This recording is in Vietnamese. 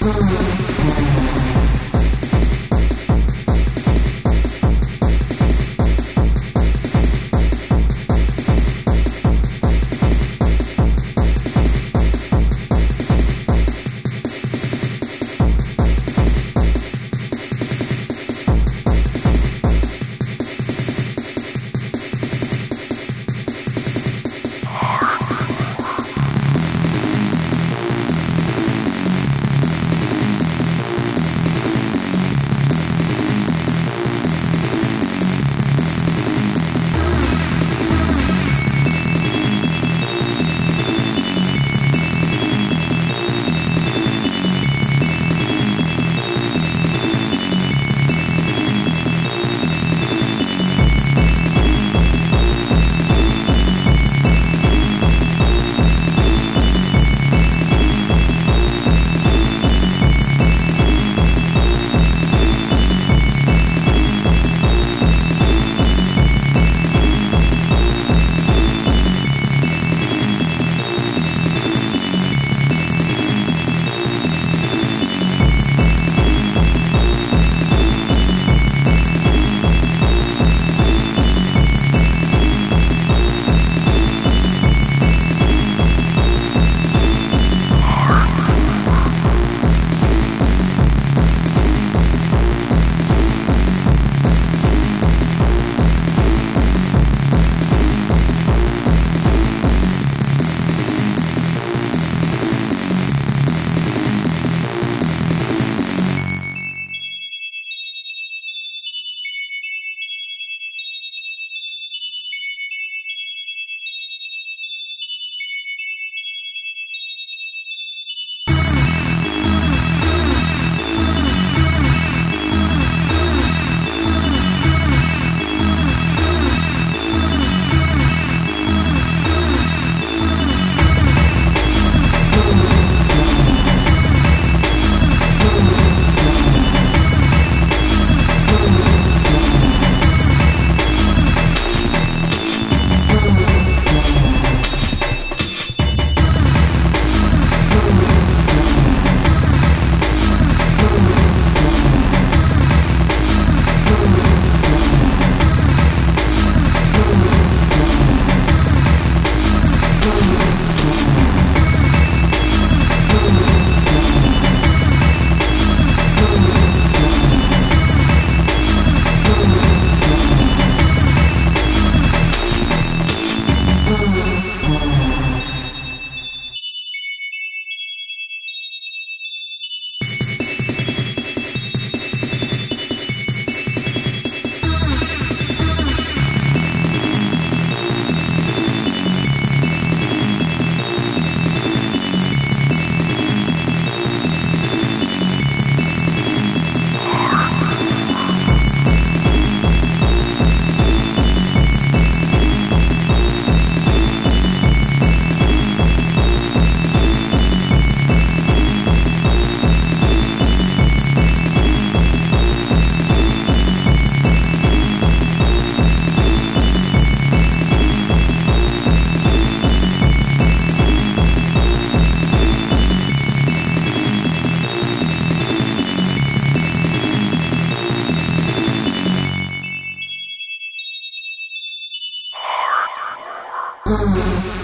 Thank Hum.